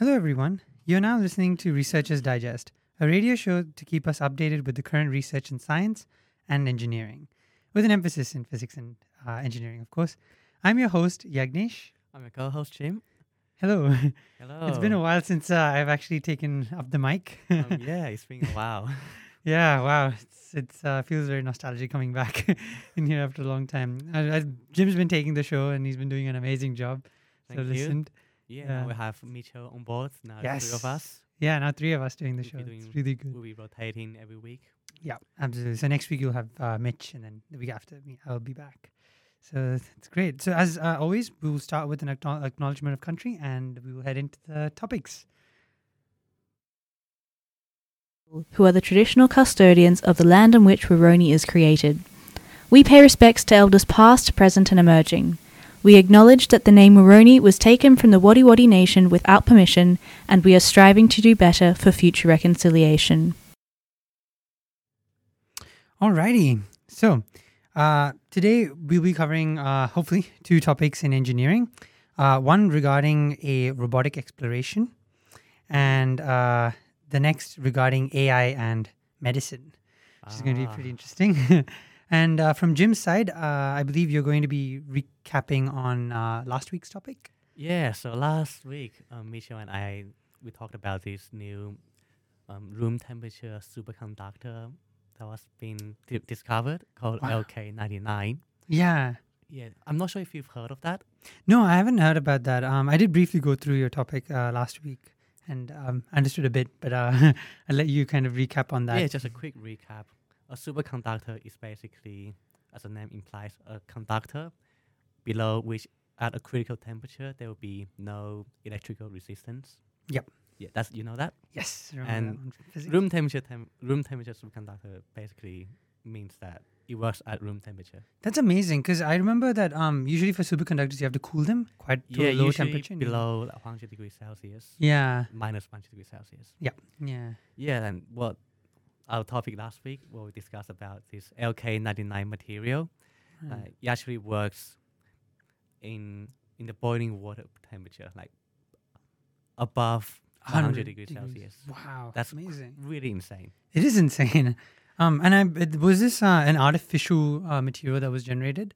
Hello, everyone. You're now listening to Researchers Digest, a radio show to keep us updated with the current research in science and engineering, with an emphasis in physics and uh, engineering, of course. I'm your host, Yagnesh. I'm your co-host Jim. Hello. Hello. It's been a while since uh, I've actually taken up the mic. Um, yeah, it's been a while. yeah, wow. It's it's uh, feels very nostalgic coming back in here after a long time. I, I, Jim's been taking the show and he's been doing an amazing job. Thank so you. listened. Yeah, Yeah. now we have Mitchell on board. Now three of us. Yeah, now three of us doing the We'll show. be It's really good. We'll be rotating every week. Yeah, absolutely. So next week you'll have uh, Mitch, and then the week after me, I'll be back. So it's great. So as uh, always, we will start with an acknow- acknowledgement of country, and we will head into the topics. who are the traditional custodians of the land on which Waroni is created. We pay respects to elders past, present, and emerging. We acknowledge that the name Waroni was taken from the Wadi Wadi nation without permission, and we are striving to do better for future reconciliation. Alrighty. So uh, today we'll be covering, uh, hopefully, two topics in engineering. Uh, one regarding a robotic exploration, and uh, the next regarding AI and medicine. which is going to be pretty Ah, interesting. and uh, from Jim's side, uh, I believe you're going to be recapping on uh, last week's topic. Yeah. So last week, um, and I we talked about this new um, room temperature superconductor that was being di- discovered called Wow. LK99. Yeah. Yeah, I'm not sure if you've heard of that. No, I haven't heard about that. Um, I did briefly go through your topic uh, last week and um, understood a bit, but uh, I'll let you kind of recap on that. Yeah, just a quick recap. A superconductor is basically, as the name implies, a conductor below which, at a critical temperature, there will be no electrical resistance. Yep. Yeah, that's you know that. yes. And that one from physics. Room temperature, tem- room temperature superconductor basically means that it works at room temperature. That's amazing because I remember that um, usually for superconductors you have to cool them quite to yeah, a low temperature. below like 100 degrees Celsius, Yeah. minus 100 degrees Celsius. Yeah. Yeah, Yeah, and what our topic last week, what we discussed about this LK99 material, Hmm. uh, it actually works in in the boiling water temperature, like above 100 degrees Celsius. Wow. That's amazing. Really insane. It is insane. Um, and I it, was this uh, an artificial uh, material that was generated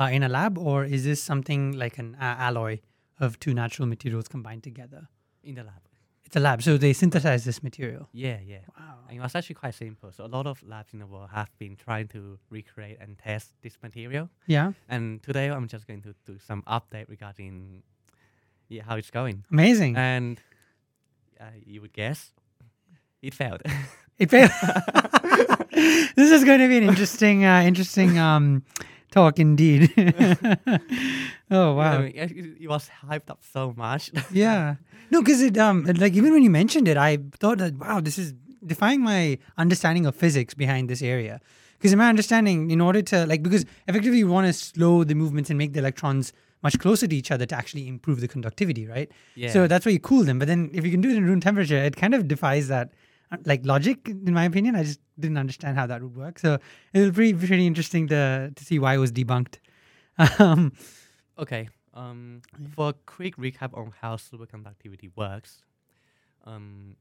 uh, in a lab, or is this something like an uh, alloy of two natural materials combined together? In the lab. It's a lab, so they synthesize this material. Yeah, yeah. Wow. And it was actually quite simple. So a lot of labs in the world have been trying to recreate and test this material. Yeah, And today I'm just going to do some update regarding yeah, how it's going. amazing. And uh, you would guess it failed. it failed. this is going to be an interesting, uh, interesting um, talk indeed. oh wow. I mean, it, it- it was hyped up so much. yeah. No because it um like even when you mentioned it i thought that wow this is defying my understanding of physics behind this area. Because in my understanding in order to like because effectively you want to slow the movements and make the electrons much closer to each other to actually improve the conductivity right? Yeah. so that's why you cool them. But then if you can do it in room temperature it kind of defies that uh, like logic in my opinion. I just didn't understand how that would work. So it was pretty pretty interesting to to see why it was debunked. Um Okay. Um, Yeah. for a quick recap on how superconductivity works, um,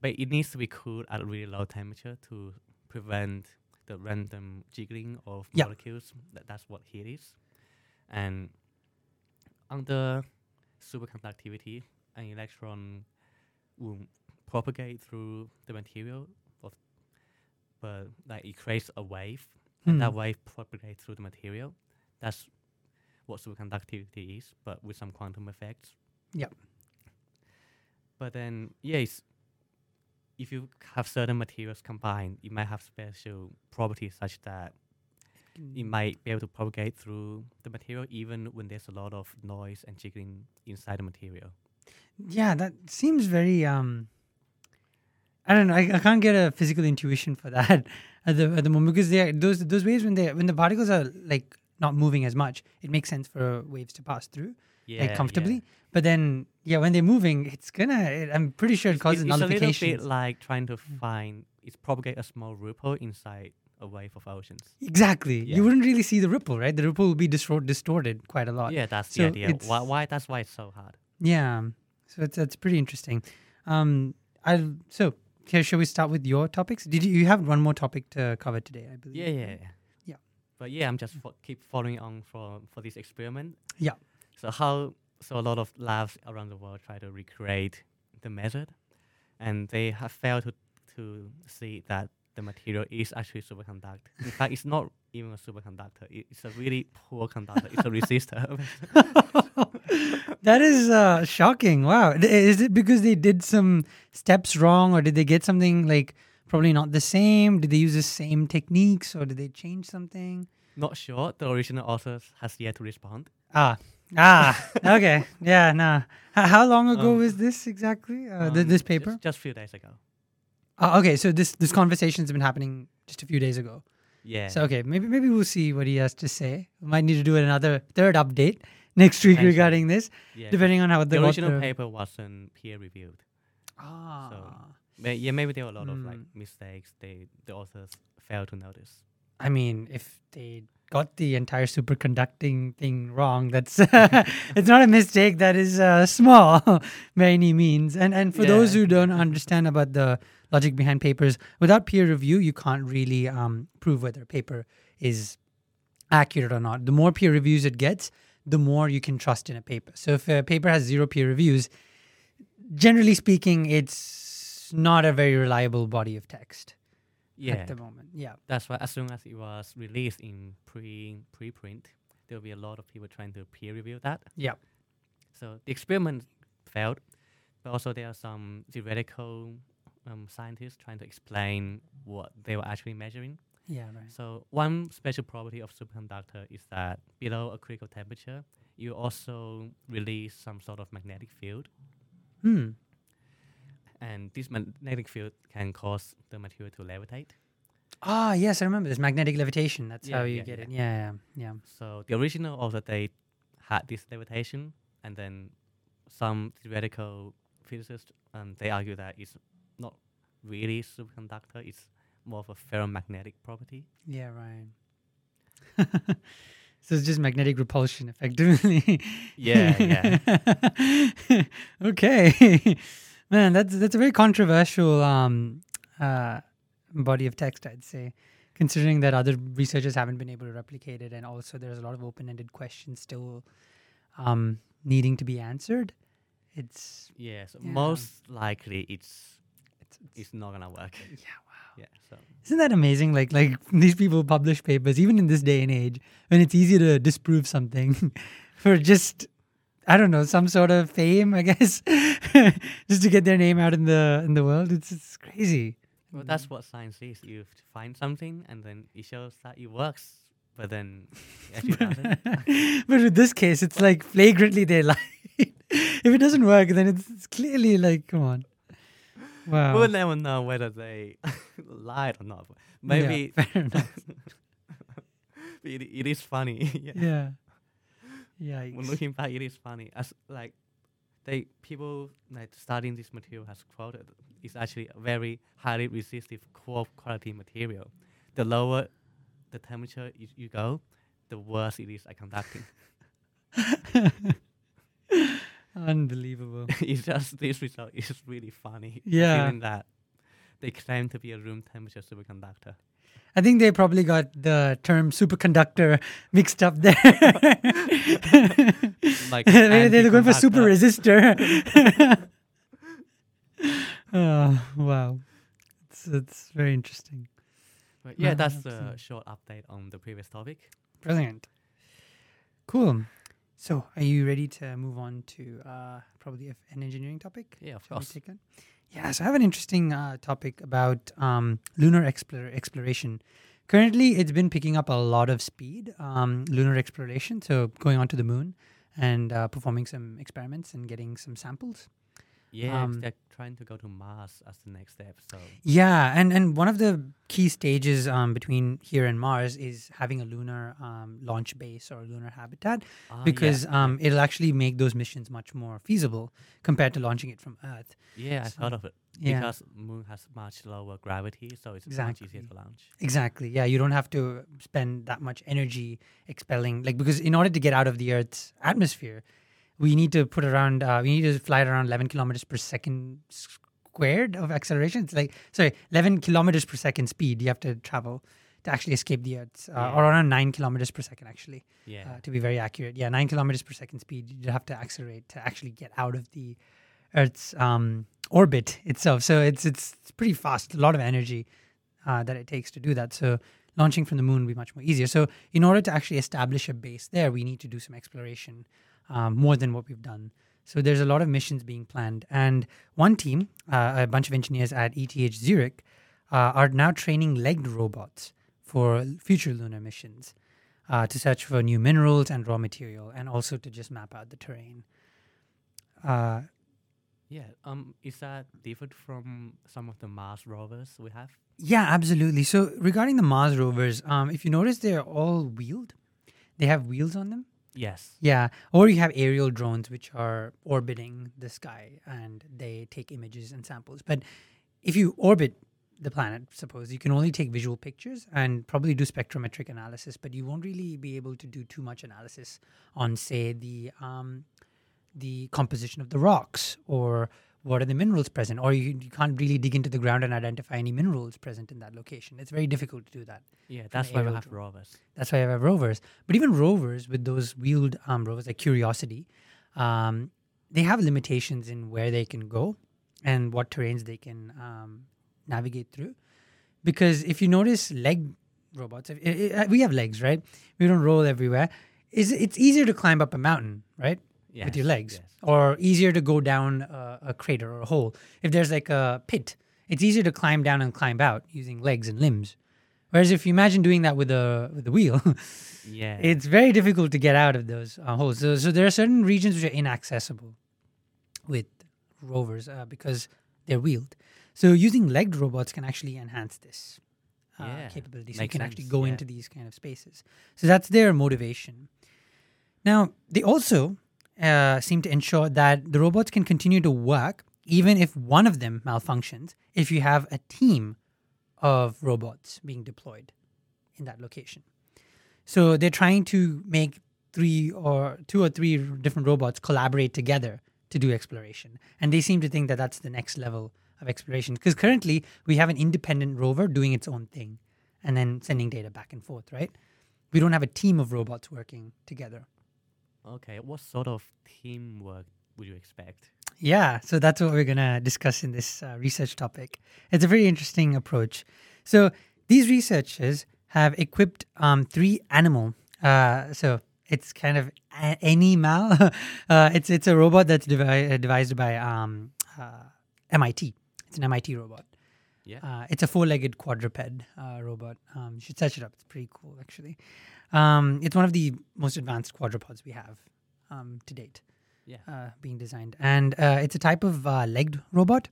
but it needs to be cooled at a really low temperature to prevent the random jiggling of Yeah. molecules. That, that's what heat is. And under superconductivity, an electron will propagate through the material, of, but like it creates a wave and that hmm. wave propagates through the material. That's what superconductivity is, but with some quantum effects. Yep. But then, yes, if you have certain materials combined, it might have special properties such that it might be able to propagate through the material even when there's a lot of noise and jiggling inside the material. Yeah, that seems very um I don't know. I, I can't get a physical intuition for that at the at the moment because they are, those those waves when they when the particles are like not moving as much, it makes sense for waves to pass through Yeah, like comfortably. yeah. But then yeah, when they're moving, it's gonna. It, I'm pretty sure it causes it's, it's a little bit like trying to Mm. find, it's propagate a small ripple inside a wave of oceans. exactly. Yeah. You wouldn't really see the ripple, right? The ripple will be distort, distorted quite a lot. Yeah, that's So the idea. Why, why? That's why it's so hard. Yeah. So it's it's pretty interesting. Um, I so here, shall we start with your topics? Did you, you have one more topic to cover today? I believe. Yeah. Yeah. But yeah, I'm just fo- keep following on for for this experiment. Yeah. So how so a lot of labs around the world try to recreate the method, and they have failed to to see that the material is actually superconductor. In fact, it's not even a superconductor. It's a really poor conductor. It's a resistor. that is uh, shocking. Wow. Is it because they did some steps wrong, or did they get something like probably not the same? Did they use the same techniques, or did they change something? not sure. The original author has yet to respond. Ah, ah, okay, yeah, nah. H- how long ago Um, was this exactly? Uh, th- Um, this paper? just a few days ago. Ah, okay, so this this conversation's been happening just a few days ago. Yeah. So okay, maybe maybe we'll see what he has to say. We might need to do another third update next week regarding this, yeah. depending on how the the original author- paper wasn't peer reviewed. Ah. May- yeah, maybe there were a lot of like Mm. mistakes they the authors failed to notice. I mean, if they got the entire superconducting thing wrong, that's it's not a mistake. That is uh, small by any means. And and for those Yeah. who don't understand about the logic behind papers, without peer review, you can't really um, prove whether a paper is accurate or not. The more peer reviews it gets, the more you can trust in a paper. So if a paper has zero peer reviews, generally speaking, it's not a very reliable body of text Yeah. at the moment. Yeah. That's why as soon as it was released in pre preprint, there will be a lot of people trying to peer review that. Yeah. So the experiment failed, but also there are some theoretical um, scientists trying to explain what they were actually measuring. Yeah, right. So one special property of superconductor is that below a critical temperature, you also release some sort of magnetic field, Hmm. And this magnetic field can cause the material to levitate. Ah, yes, I remember this magnetic levitation. That's how you yeah, get yeah. it. Yeah, yeah, yeah. So the original author they had this levitation, and then some theoretical physicists um, they argue that it's not really superconductor; it's more of a ferromagnetic property. Yeah, right. so it's just magnetic repulsion, effectively. Yeah, yeah. okay, man, that's that's a very controversial um, uh, body of text, I'd say, considering that other researchers haven't been able to replicate it, and also there's a lot of open-ended questions still um, needing to be answered. It's Yeah, so Yeah. most likely it's it's, it's it's not gonna work. yeah, wow. yeah, so Isn't that amazing? Like like these people publish papers even in this day and age when it's easy to disprove something for just I don't know some sort of fame, I guess, just to get their name out in the in the world. It's it's crazy. well, that's what science is. You find something and then it shows that it works, but then it actually doesn't. but in this case, it's like flagrantly they lied. if it doesn't work, then it's, it's clearly like, come on. Wow. We'll never know whether they lied or not. Maybe Yeah, fair enough. but it, it is funny. yeah. yeah. Yeah. When looking back, it is funny. As like they people like studying this material has quoted, it's actually a very highly resistive core quality material. The lower the temperature you, you go, the worse it is at conducting. Unbelievable. it's just this result is really funny. Yeah. That they claim to be a room temperature superconductor. I think they probably got the term superconductor mixed up there. Like Maybe they're going for super resistor. oh, wow. It's, it's very interesting. But yeah, that's a short update on the previous topic. Brilliant. Cool. So, are you ready to move on to uh, probably an engineering topic? Yeah, of Shall course. Yeah, so I have an interesting uh, topic about um, lunar exploration. Currently, it's been picking up a lot of speed, um, lunar exploration. So, going on to the moon and uh, performing some experiments and getting some samples. Yeah, Um, they're trying to go to Mars as the next step. So Yeah, and, and one of the key stages um, between here and Mars is having a lunar um, launch base or lunar habitat Ah, because yeah. um, it'll actually make those missions much more feasible compared to launching it from Earth. yeah, I so- thought of it Yeah. because Moon has much lower gravity, so it's much easier to launch. Exactly. Yeah, you don't have to spend that much energy expelling like because in order to get out of the Earth's atmosphere, we need to put around uh, we need to fly at around 11 kilometers per second squared of acceleration. It's like sorry, 11 kilometers per second speed you have to travel to actually escape the Earth, uh, Yeah. or around nine kilometers per second actually, Yeah. uh, to be very accurate. Yeah, nine kilometers per second speed you have to accelerate to actually get out of the Earth's um, orbit itself. So it's it's it's pretty fast. A lot of energy uh, that it takes to do that. So launching from the moon would be much more easier. So in order to actually establish a base there, we need to do some exploration um, more than what we've done. So there's a lot of missions being planned, and one team, uh, a bunch of engineers at ETH Zurich, uh, are now training legged robots for future lunar missions uh, to search for new minerals and raw material, and also to just map out the terrain. Uh, Yeah. Um, is that different from some of the Mars rovers we have? Yeah, absolutely. So regarding the Mars rovers, um, if you notice, they're all wheeled. They have wheels on them. Yes. Yeah, or you have aerial drones which are orbiting the sky and they take images and samples. But if you orbit the planet, suppose you can only take visual pictures and probably do spectrometric analysis, but you won't really be able to do too much analysis on, say, the um, the composition of the rocks or what are the minerals present, or you, you can't really dig into the ground and identify any minerals present in that location. It's very difficult to do that. Yeah. That's why we have drone. rovers. That's why I have rovers. But even rovers with those wheeled um, rovers like Curiosity, um, they have limitations in where they can go and what terrains they can um, navigate through. Because if you notice leg robots, if, i i we have legs, right? We don't roll everywhere. Is it's easier to climb up a mountain, right? Yes. with your legs, Yes. or easier to go down a, a crater or a hole. If there's like a pit, it's easier to climb down and climb out using legs and limbs. Whereas if you imagine doing that with a with a wheel, Yeah. it's very difficult to get out of those uh, holes. So, so there are certain regions which are inaccessible with rovers uh, because they're wheeled. So using legged robots can actually enhance this uh, Yeah, capability. So you can actually go yeah. into these kind of spaces. So that's their motivation. Now they also uh, seem to ensure that the robots can continue to work even if one of them malfunctions. If you have a team of robots being deployed in that location. So they're trying to make three or two or three different robots collaborate together to do exploration. And they seem to think that that's the next level of exploration because currently we have an independent rover doing its own thing and then sending data back and forth, right? We don't have a team of robots working together. Okay. What sort of teamwork would you expect? Yeah, so that's what we're going to discuss in this uh, research topic. It's a very interesting approach. So these researchers have equipped um, three Anymal. Uh, so it's kind of a- Anymal. uh, it's it's a robot that's devi- uh, devised by um, uh, MIT. It's an MIT robot. Yeah. Uh, it's a four-legged quadruped uh, robot. Um, you should search it up. It's pretty cool, actually. Um, it's one of the most advanced quadrupeds we have um, to date yeah. uh, being designed, and uh, it's a type of uh, legged robot.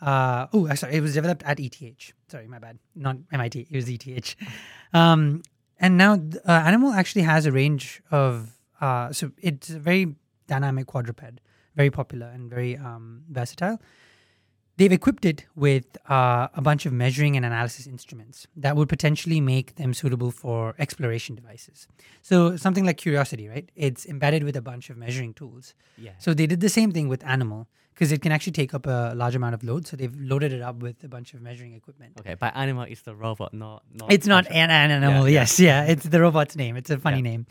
Uh, oh, sorry, it was developed at ETH. Sorry, my bad. Not MIT. It was ETH. Um, and now uh, Anymal actually has a range of. Uh, so it's a very dynamic quadruped, very popular and very um, versatile. They've equipped it with uh, a bunch of measuring and analysis instruments that would potentially make them suitable for exploration devices. So something like Curiosity, right? It's embedded with a bunch of measuring tools. Yeah. So they did the same thing with Anymal because it can actually take up a large amount of load. So they've loaded it up with a bunch of measuring equipment. Okay. But Anymal is the robot, not not. It's not an, an animal. yeah. Yes, yeah. It's the robot's name. It's a funny Yeah. name.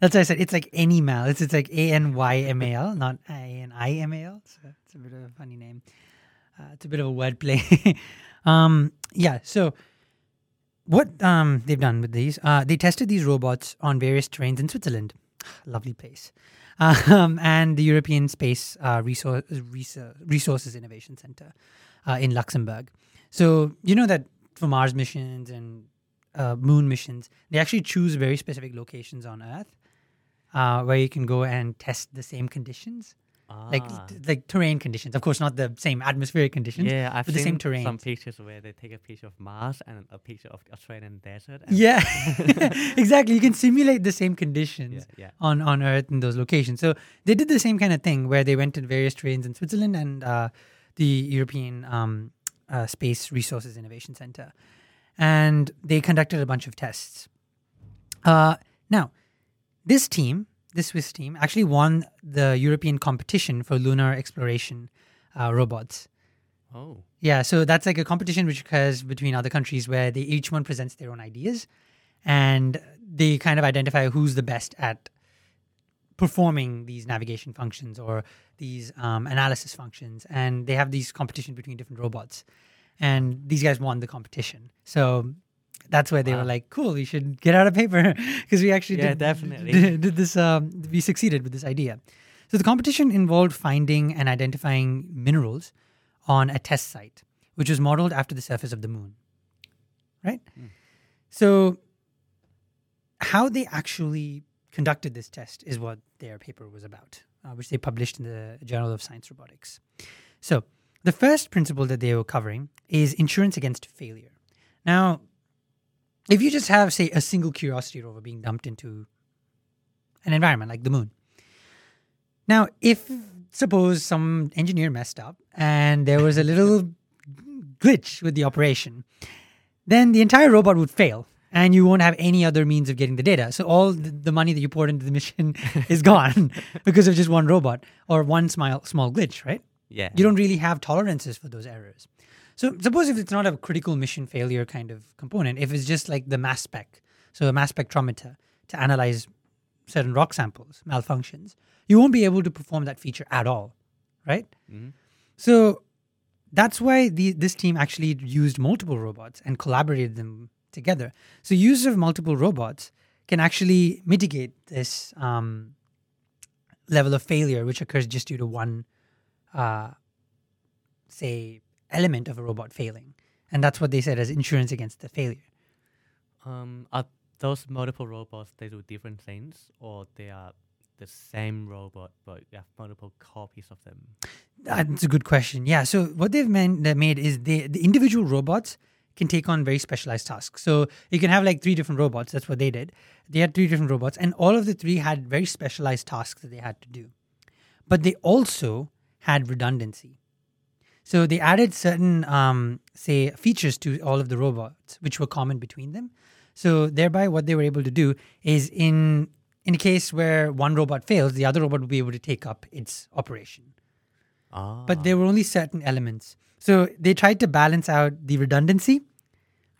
That's why I said it's like Anymal. It's it's like A N Y M A L, not A N I M A L. So it's a bit of a funny name. Uh, it's a bit of a wordplay. um, yeah. So what um, they've done with these, uh, they tested these robots on various terrains in Switzerland. Lovely place. Um, and the European Space uh, Resource, Resources Innovation Center uh, in Luxembourg. So you know that for Mars missions and uh, moon missions, they actually choose very specific locations on Earth uh, where you can go and test the same conditions, Ah. like terrain conditions. Of course, not the same atmospheric conditions. Yeah, I've with the same terrain. some pictures where they take a picture of Mars and a picture of Australian desert. Yeah, exactly. You can simulate the same conditions yeah, yeah. on on Earth in those locations. So they did the same kind of thing where they went to various terrains in Switzerland and uh, the European um, uh, Space Resources Innovation Center, and they conducted a bunch of tests. Uh, now, this team this Swiss team actually won the European competition for lunar exploration uh, robots. Oh. Yeah, so that's like a competition which occurs between other countries where they each one presents their own ideas, and they kind of identify who's the best at performing these navigation functions or these um, analysis functions, and they have these competition between different robots, and these guys won the competition. So that's why they Wow. were like, "Cool, we should get out of paper because we actually Yeah, did, definitely. did, did this. Um, we succeeded with this idea." So the competition involved finding and identifying minerals on a test site, which was modeled after the surface of the moon. Right. Mm. So how they actually conducted this test is what their paper was about, uh, which they published in the Journal of Science Robotics. So, the first principle that they were covering is insurance against failure. Now, if you just have, say, a single Curiosity rover being dumped into an environment like the moon, now, if suppose some engineer messed up and there was a little glitch with the operation, then the entire robot would fail and you won't have any other means of getting the data. So all the, money that you poured into the mission is gone because of just one robot or one small small glitch, right? Yeah. You don't really have tolerances for those errors. So suppose if it's not a critical mission failure kind of component, if it's just like the mass spec, so a mass spectrometer to analyze certain rock samples malfunctions, you won't be able to perform that feature at all, right? Mhm. So that's why the, this team actually used multiple robots and collaborated them together. So use of multiple robots can actually mitigate this um, level of failure, which occurs just due to one, uh, say, element of a robot failing. And that's what they said as insurance against the failure. Um, are those multiple robots they do different things, or they are the same robot but you have multiple copies of them? That's a good question. Yeah. So what they've meant, made is they, the individual robots can take on very specialized tasks. So you can have like three different robots. That's what they did. They had three different robots, and all of the three had very specialized tasks that they had to do. But they also had redundancy. So they added certain, um, say, features to all of the robots, which were common between them. So thereby, what they were able to do is in in a case where one robot fails, the other robot will be able to take up its operation Ah. but there were only certain elements. So they tried to balance out the redundancy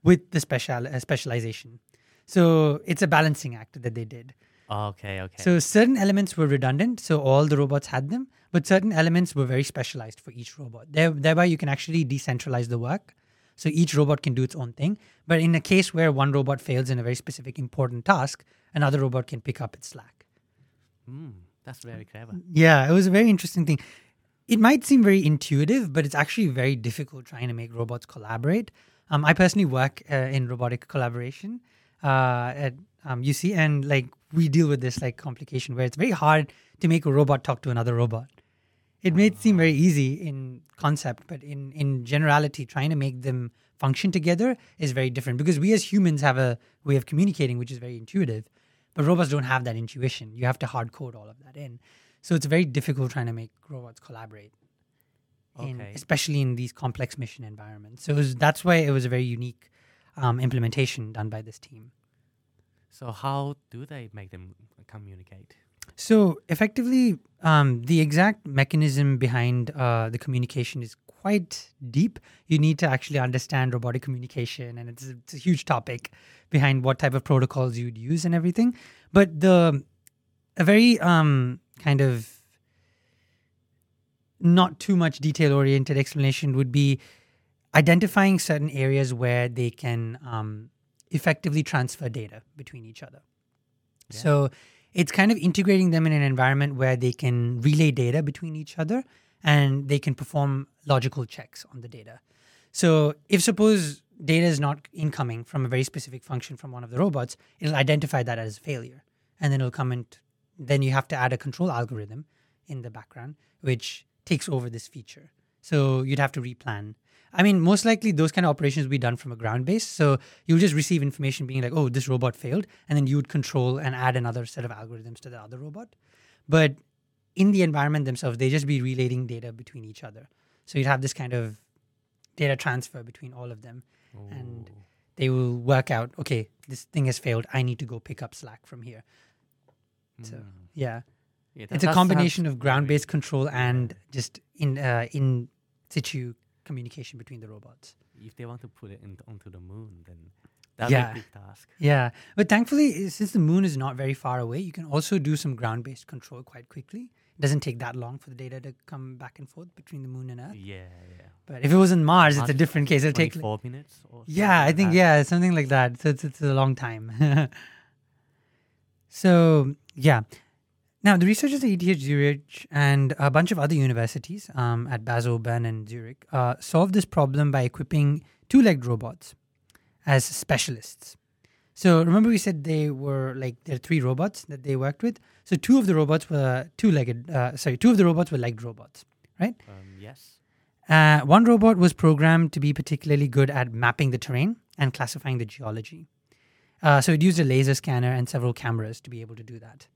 with the special uh, specialization. So it's a balancing act that they did. Ah, okay, okay. So certain elements were redundant, so all the robots had them, but certain elements were very specialized for each robot. There, thereby, you can actually decentralize the work. So each robot can do its own thing. But in a case where one robot fails in a very specific important task, another robot can pick up its slack. Hmm, that's very clever. Yeah, it was a very interesting thing. It might seem very intuitive, but it's actually very difficult trying to make robots collaborate. Um, I personally work uh, in robotic collaboration uh, at um, UC, and like we deal with this like complication where it's very hard to make a robot talk to another robot. It may seem very easy in concept, but in in generality, trying to make them function together is very different because we as humans have a way of communicating which is very intuitive, but robots don't have that intuition. You have to hard code all of that in. So it's very difficult trying to make robots collaborate, in, especially in these complex mission environments. So was, that's why it was a very unique um, implementation done by this team. So how do they make them communicate? So effectively, um, the exact mechanism behind uh, the communication is quite deep. You need to actually understand robotic communication, and it's a, it's a huge topic behind what type of protocols you'd use and everything. But the a very um, kind of not too much detail oriented explanation would be identifying certain areas where they can um, effectively transfer data between each other. Yeah. So it's kind of integrating them in an environment where they can relay data between each other and they can perform logical checks on the data. So if suppose data is not incoming from a very specific function from one of the robots, it'll identify that as a failure. And then it'll come and then you have to add a control algorithm in the background, which takes over this feature. So you'd have to replan. I mean, most likely those kind of operations will be done from a ground base. So you'll just receive information being like, oh, this robot failed. And then you would control and add another set of algorithms to the other robot. But in the environment themselves, they just be relating data between each other. So you'd have this kind of data transfer between all of them. And They will work out, okay, this thing has failed. I need to go pick up Slack from here. So Mm. yeah, Yeah, that- it's a combination of ground-based control and just in uh, in situ communication between the robots. If they want to put it in, onto the moon, then that's Yeah. a big task. Yeah, but thankfully, since the moon is not very far away, you can also do some ground-based control quite quickly. It doesn't take that long for the data to come back and forth between the moon and Earth. Yeah, yeah. But if it was in Mars, it's a different case. It'll take. like- four minutes. Or Yeah, I think that. yeah, something like that. So it's, it's a long time. so yeah, now the researchers at ETH Zurich and a bunch of other universities um, at Basel, Bern, and Zurich uh, solved this problem by equipping two-legged robots as specialists. So remember we said they were like there are three robots that they worked with. So two of the robots were two-legged. Uh, sorry, two of the robots were legged robots. Right? Um, yes. Uh, one robot was programmed to be particularly good at mapping the terrain and classifying the geology. Uh, so it used a laser scanner and several cameras to be able to do that.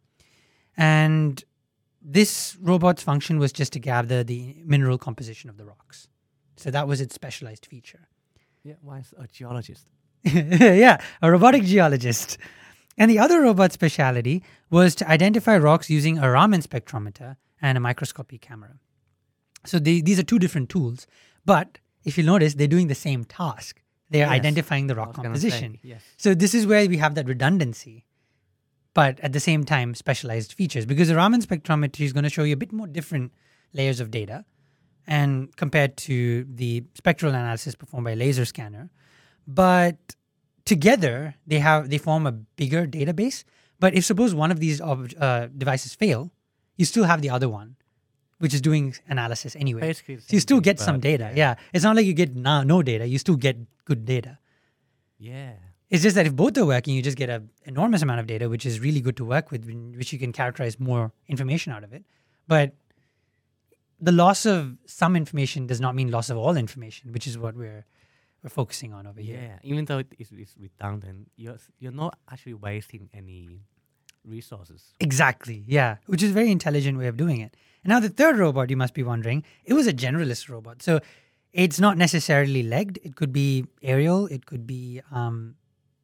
And this robot's function was just to gather the mineral composition of the rocks. So that was its specialized feature. Yeah. Why is a geologist? yeah, a robotic geologist. And the other robot speciality was to identify rocks using a Raman spectrometer and a microscopy camera. So they, these are two different tools, but if you notice, they're doing the same task. They're Yes, identifying the rock composition. say, Yes. So this is where we have that redundancy, but at the same time, specialized features because the Raman spectrometry is going to show you a bit more different layers of data, and compared to the spectral analysis performed by a laser scanner, but together they have they form a bigger database. But if suppose one of these ob- uh, devices fail, you still have the other one, which is doing analysis anyway. Basically, So you still get some data. Yeah. It's not like you get no, no data. You still get good data. Yeah. It's just that if both are working, you just get an enormous amount of data, which is really good to work with, which you can characterize more information out of it. But the loss of some information does not mean loss of all information, which is what we're we're focusing on over here. Yeah. Even though it is it's redundant, you're you're not actually wasting any resources. Exactly. Yeah. Which is a very intelligent way of doing it. And now the third robot, you must be wondering, it was a generalist robot. So it's not necessarily legged. It could be aerial. It could be um,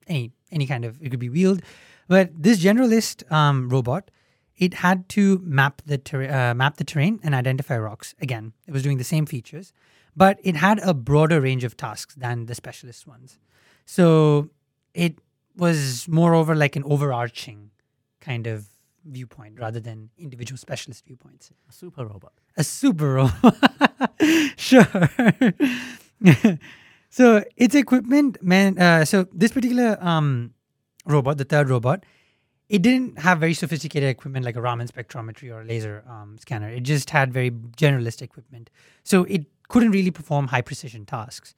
any any kind of. It could be wheeled. But this generalist um, robot, it had to map the ter- uh, map the terrain and identify rocks. Again, it was doing the same features, but it had a broader range of tasks than the specialist ones. So it was moreover like an overarching kind of viewpoint rather than individual specialist viewpoints. A super robot. A super robot. sure. so its equipment, man. Uh, so this particular um, robot, the third robot, it didn't have very sophisticated equipment like a Raman spectrometry or a laser um, scanner. It just had very generalist equipment. So it couldn't really perform high precision tasks.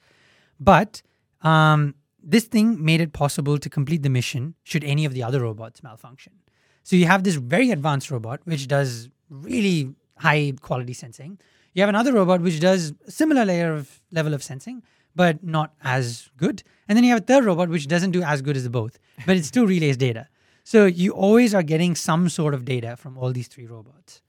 But um, this thing made it possible to complete the mission should any of the other robots malfunction. So you have this very advanced robot which does really high quality sensing. You have another robot which does similar layer of level of sensing, but not as good. And then you have a third robot which doesn't do as good as the both, but it still relays data. So you always are getting some sort of data from all these three robots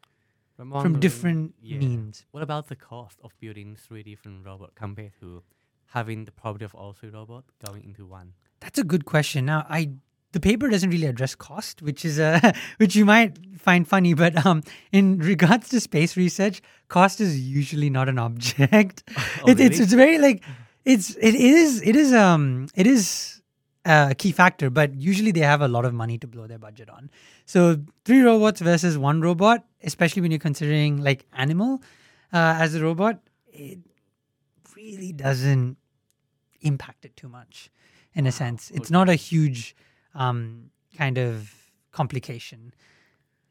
from different yeah, means. What about the cost of building three different robots compared to having the property of all three robots going into one? That's a good question. Now, I the paper doesn't really address cost, which is a which you might find funny, but um, in regards to space research, cost is usually not an object. Oh, it, it's really? it's very like it's it is it is um it is a key factor, but usually they have a lot of money to blow their budget on. So three robots versus one robot, especially when you're considering like Anymal uh, as a robot, it really doesn't impact it too much in a sense. It's not a huge um, kind of complication.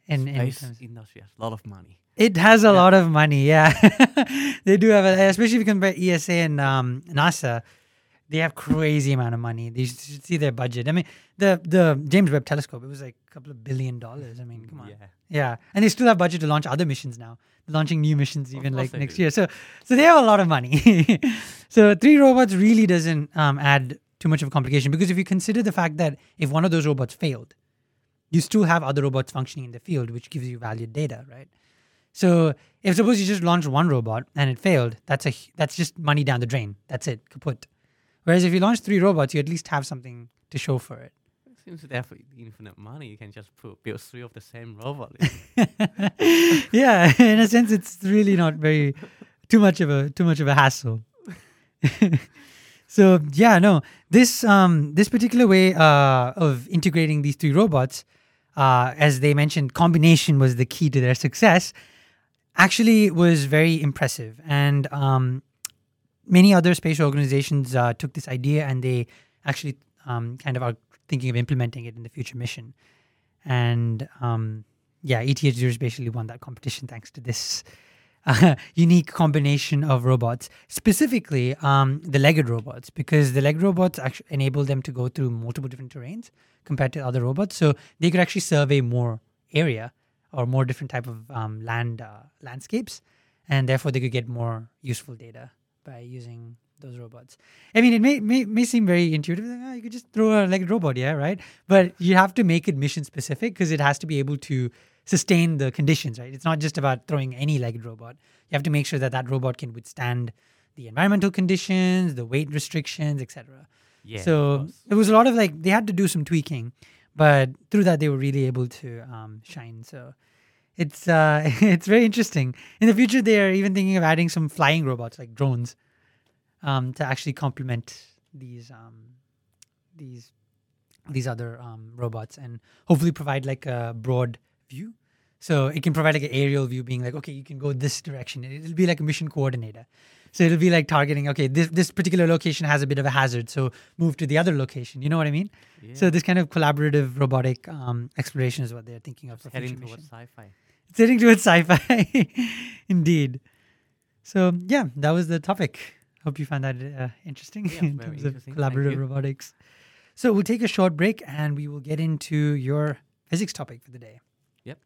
In, in Space terms- industry has a lot of money. It has a Yeah. lot of money, yeah. they do have, a, especially if you compare ESA and um, NASA. They have crazy amount of money. You should see their budget. I mean, the the James Webb Telescope. It was like a couple of billion dollars. I mean, come on. Yeah. Yeah, and they still have budget to launch other missions now. They're launching new missions even like next do. year. So, so they have a lot of money. so three robots really doesn't um, add too much of a complication because if you consider the fact that if one of those robots failed, you still have other robots functioning in the field, which gives you valued data, right? So if suppose you just launched one robot and it failed, that's a that's just money down the drain. That's it, kaput. Whereas if you launch three robots, you at least have something to show for it. Since they have infinite money, you can just put build three of the same robot. yeah, in a sense, it's really not very too much of a too much of a hassle. so yeah, no, this um this particular way uh of integrating these three robots, uh, as they mentioned, combination was the key to their success. Actually, was very impressive, and um, many other space organizations uh, took this idea and they actually um, kind of are thinking of implementing it in the future mission. And um, yeah, ETH0 basically won that competition thanks to this uh, unique combination of robots, specifically um, the legged robots, because the legged robots actually enable them to go through multiple different terrains compared to other robots. So they could actually survey more area or more different type of um, land uh, landscapes, and therefore they could get more useful data by using those robots. I mean, it may may, may seem very intuitive. Like, oh, you could just throw a legged robot, yeah, right? But you have to make it mission specific because it has to be able to sustain the conditions, right? It's not just about throwing any legged robot. You have to make sure that that robot can withstand the environmental conditions, the weight restrictions, etc. Yeah. so it was a lot of like they had to do some tweaking, but through that they were really able to um, shine. So it's uh, it's very interesting. In the future, they are even thinking of adding some flying robots like drones um, to actually complement these um, these these other um, robots and hopefully provide like a broad view. So it can provide like an aerial view, being like, okay, you can go this direction. It'll be like a mission coordinator. So it'll be like targeting, okay, this this particular location has a bit of a hazard, so move to the other location. You know what I mean? So this kind of collaborative robotic um, exploration is what they're thinking of for heading towards sci-fi. It's heading towards sci-fi, indeed. So yeah, that was the topic. Hope you found that uh, interesting Yeah, in terms of interesting. Thank collaborative robotics. So we'll take a short break and we will get into your physics topic for the day. Yep.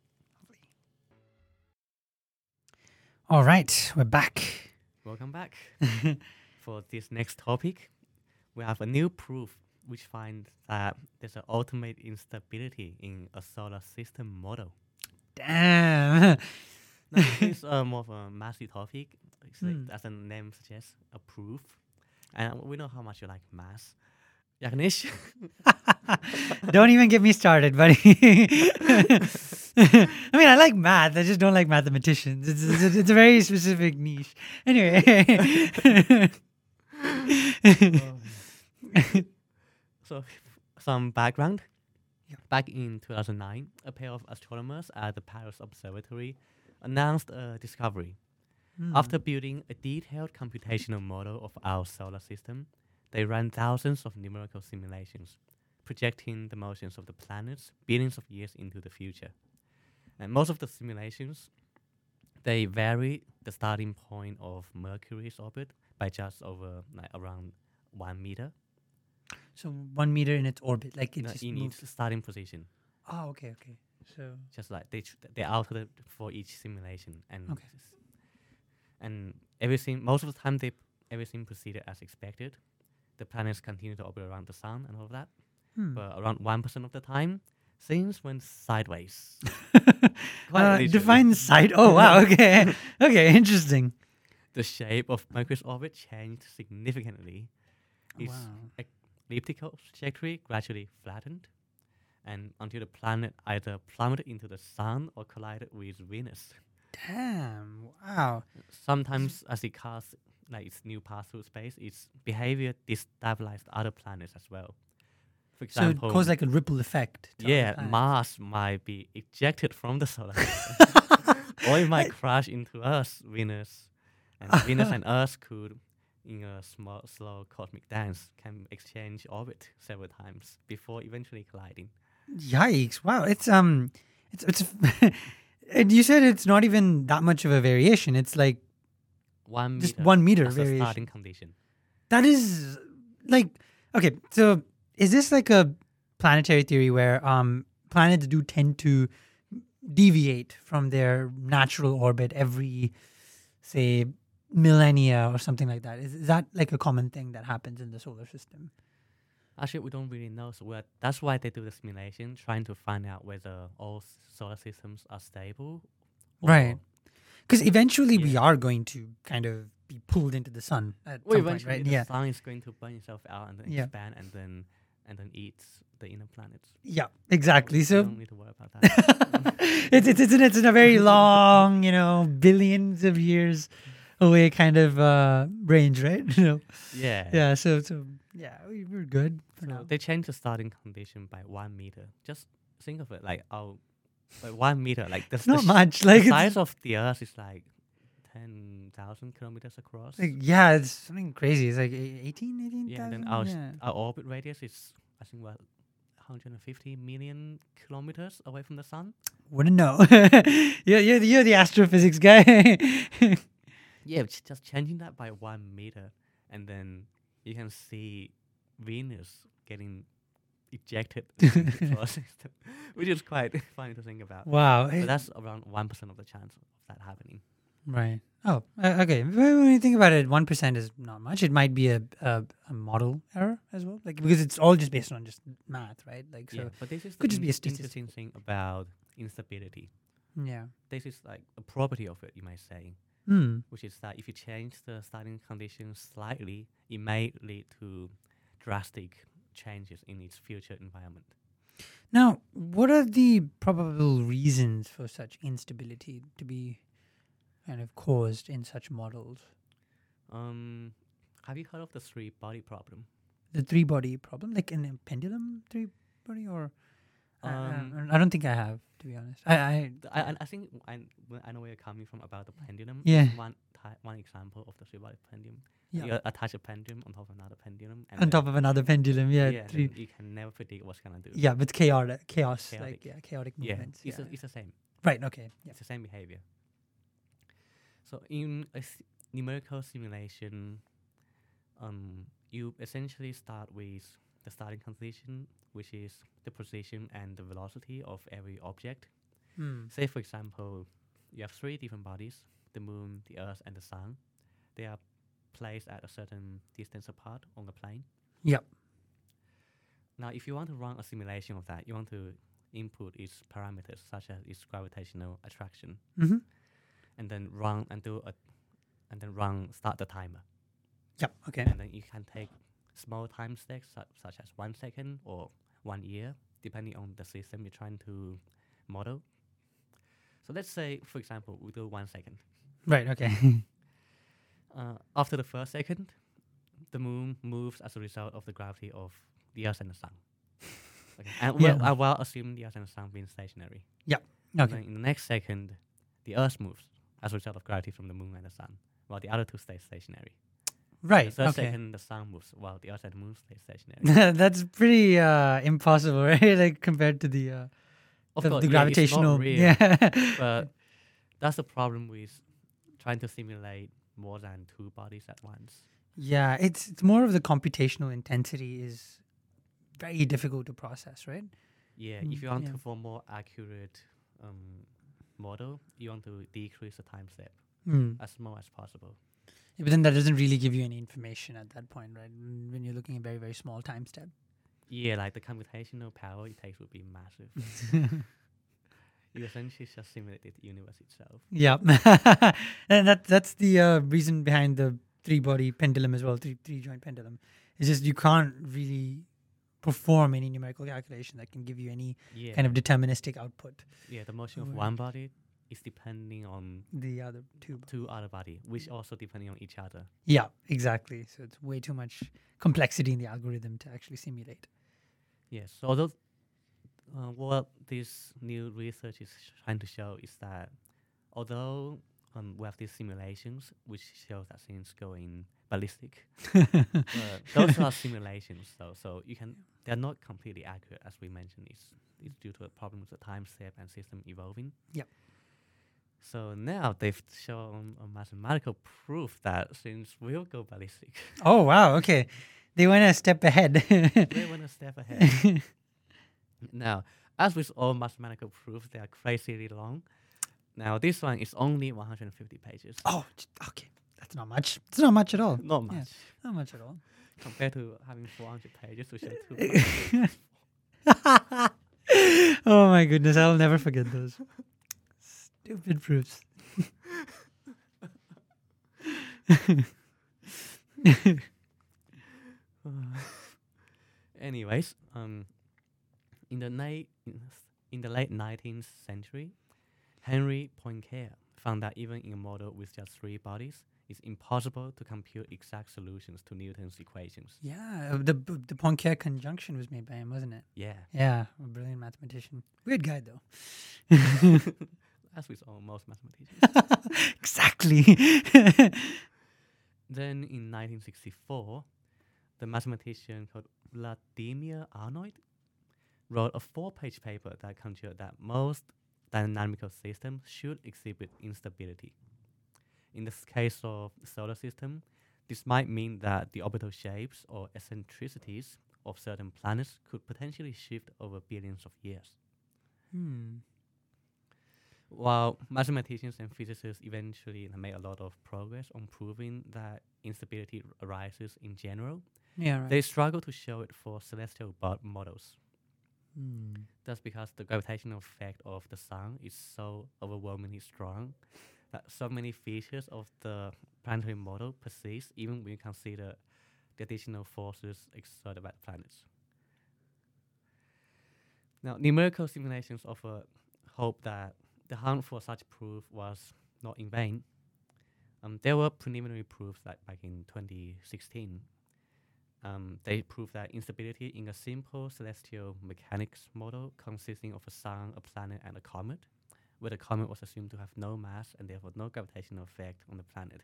All right, we're back. Welcome back. For this next topic, we have a new proof which finds that there's an ultimate instability in a solar system model. Damn. Now, this is uh, more of a massive topic. It's like, Hmm. as the name suggests, a proof. And we know how much you like math. Yagnish, don't even get me started, buddy. I mean, I like math. I just don't like mathematicians. It's, it's, it's a very specific niche. Anyway. so some background. Back in 2009, a pair of astronomers at the Paris Observatory announced a discovery. Hmm. After building a detailed computational model of our solar system, they ran thousands of numerical simulations, projecting the motions of the planets billions of years into the future. And most of the simulations, they vary the starting point of Mercury's orbit by just over like around one meter So one meter in its orbit, like it no, just in moves. its starting position. Oh, okay, okay. So Just like they tr- they alter it for each simulation, and Okay. and everything most of the time they everything proceeded as expected. The planets continue to orbit around the sun and all of that, hmm. but around one percent of the time, things went sideways. uh, define side. Oh, wow. Okay, okay, interesting. the shape of Mercury's orbit changed significantly. Oh, Its wow. elliptical trajectory gradually flattened, and until the planet either plummeted into the sun or collided with Venus. Damn. Wow. Sometimes, as it casts like its new path through space, its behavior destabilized other planets as well. For So it example, caused like a ripple effect. to yeah. Mars might be ejected from the solar system, or it might crash into us, Venus, and Venus and Earth could, in a small, slow cosmic dance, can exchange orbit several times before eventually colliding. Yikes! Wow, it's um, it's it's. and you said it's not even that much of a variation. It's like One just meter one meter as a starting condition. That is like okay. So is this like a planetary theory where um planets do tend to deviate from their natural orbit every say millennia or something like that? Is, is that like a common thing that happens in the solar system? Actually, we don't really know. So that's why they do the simulation, trying to find out whether all solar systems are stable. Right. Because eventually we are going to kind of be pulled into the sun at Well, some point, right? the Yeah. sun is going to burn itself out and then Yeah. expand, and then and then eats the inner planets. Yeah, exactly. you So don't need to worry about that. it's it's it's in, it's in a very long, you know, billions of years away kind of uh, range, right? You know, yeah. yeah. So so yeah, we, we're good for So now. they changed the starting condition by one meter. Just think of it like oh, like one meter. Like the not much. Like the size of the Earth is like ten thousand kilometers across. like yeah, it's something crazy. It's like e- 18, 18,000. yeah, and then our yeah. our orbit radius is I think what 150 million kilometers away from the sun. Wouldn't know. you're, you're, the- you're the astrophysics guy. Yeah, just changing that by one meter, and then you can see Venus getting ejected into the solar system, which is quite funny to think about. wow. But that's around one percent of the chance of that happening. Right. Oh, uh, okay. When you think about it, one percent is not much. It might be a, a a model error as well, like because it's all just based on just math, right? Like so. yeah, but this is could just be a statistical interesting thing about instability. Yeah. This is like a property of it, you might say, Hmm. which is that if you change the starting conditions slightly, it may lead to drastic changes in its future environment. Now, what are the probable reasons for such instability to be kind of caused in such models? Um, have you heard of the three body problem? The three body problem, like in a pendulum three body, or I- I, Um, I don't think I have to be honest. I, I I, I- I think I, I know where you're coming from about the pendulum. Yeah. One one example of the body pendulum. yeah. You attach a pendulum on top of another pendulum. And on top of another pendulum, yeah, yeah, three, you can never predict what's gonna do. yeah, but chaotic, chaos, Chaotic. like yeah, chaotic yeah, movements. it's, yeah. The, it's the same. right. Okay. Yeah. It's the same behavior. So in a s- numerical simulation, um, you essentially start with the starting condition, which is the position and the velocity of every object. Hmm. Say, for example, you have three different bodies the moon, the earth, and the sun. They are placed at a certain distance apart on the plane. Yep. Now, if you want to run a simulation of that, you want to input its parameters, such as its gravitational attraction, Mm-hmm. and then run and do a, and then run start the timer. Yep. Okay. And then you can take small time steps such, such as one second or one year, depending on the system you're trying to model. So let's say, for example, we do one second. Right. Okay. Uh, after the first second, the moon moves as a result of the gravity of the Earth and the Sun. Okay. And Yeah. well, uh, while assuming the Earth and the Sun being stationary. And okay. then in the next second, the Earth moves as a result of gravity from the moon and the Sun, while the other two stay stationary. Right. The third Okay. second, the Sun moves, while the Earth and the moon stay stationary. That's pretty uh, impossible, right? like compared to the uh, of the, course, the yeah, it's not gravitational. real, yeah. but that's the problem with trying to simulate more than two bodies at once. yeah. It's it's more of the computational intensity is very difficult to process, right? Yeah, Mm, if you want yeah. to for more accurate um, model, you want to decrease the time step Mm. as small as possible. Yeah, but then that doesn't really give you any information at that point, right? When you're looking at very very small time step. Yeah, like the computational power it takes would be massive. you essentially just simulated the universe itself. Yeah, and that that's the uh, reason behind the three body pendulum as well, three three joint pendulum. It's just you can't really perform any numerical calculation that can give you any Yeah, kind of deterministic output. yeah. The motion of Right. one body is depending on The other two. two other body, which also depending on each other. Yeah, exactly. So it's way too much complexity in the algorithm to actually simulate. Yes. So although uh, what this new research is trying to show is that although um, we have these simulations which show that things going ballistic, uh, those are simulations though, so you can they're not completely accurate as we mentioned. It's it's due to a problem with the time step and system evolving. Yep. So now they've shown a mathematical proof that things will go ballistic. oh wow, okay. They went a step ahead. they went a step ahead. Now, as with all mathematical proofs, they are crazily long. Now, this one is only 150 pages. oh, okay. That's not much. It's not much at all. Not yeah. much Not much at all. compared to having 400 pages to show two. oh my goodness, I'll never forget those. Stupid proofs. Anyways, um, in the late in the late 19th century, Henry Poincare found that even in a model with just three bodies, it's impossible to compute exact solutions to Newton's equations. Yeah, uh, the the Poincare conjunction was made by him, wasn't it? Yeah, Yeah, a brilliant mathematician. Weird guy though. as with all most mathematicians. exactly. then in 1964, the mathematician called Vladimir Arnold wrote a four-page paper that concluded that most dynamical systems should exhibit instability. In the case of the solar system, this might mean that the orbital shapes or eccentricities of certain planets could potentially shift over billions of years. hmm. While mathematicians and physicists eventually made a lot of progress on proving that instability arises in general, Yeah, right. they struggle to show it for celestial models. Hmm. That's because the gravitational effect of the sun is so overwhelmingly strong that so many features of the planetary model persist even when you consider the additional forces exerted by the planets. Now, numerical simulations offer hope that the hunt for such proof was not in vain. Um, there were preliminary proofs that back in 2016 um, they proved that instability in a simple celestial mechanics model consisting of a sun, a planet, and a comet, where the comet was assumed to have no mass and therefore no gravitational effect on the planet.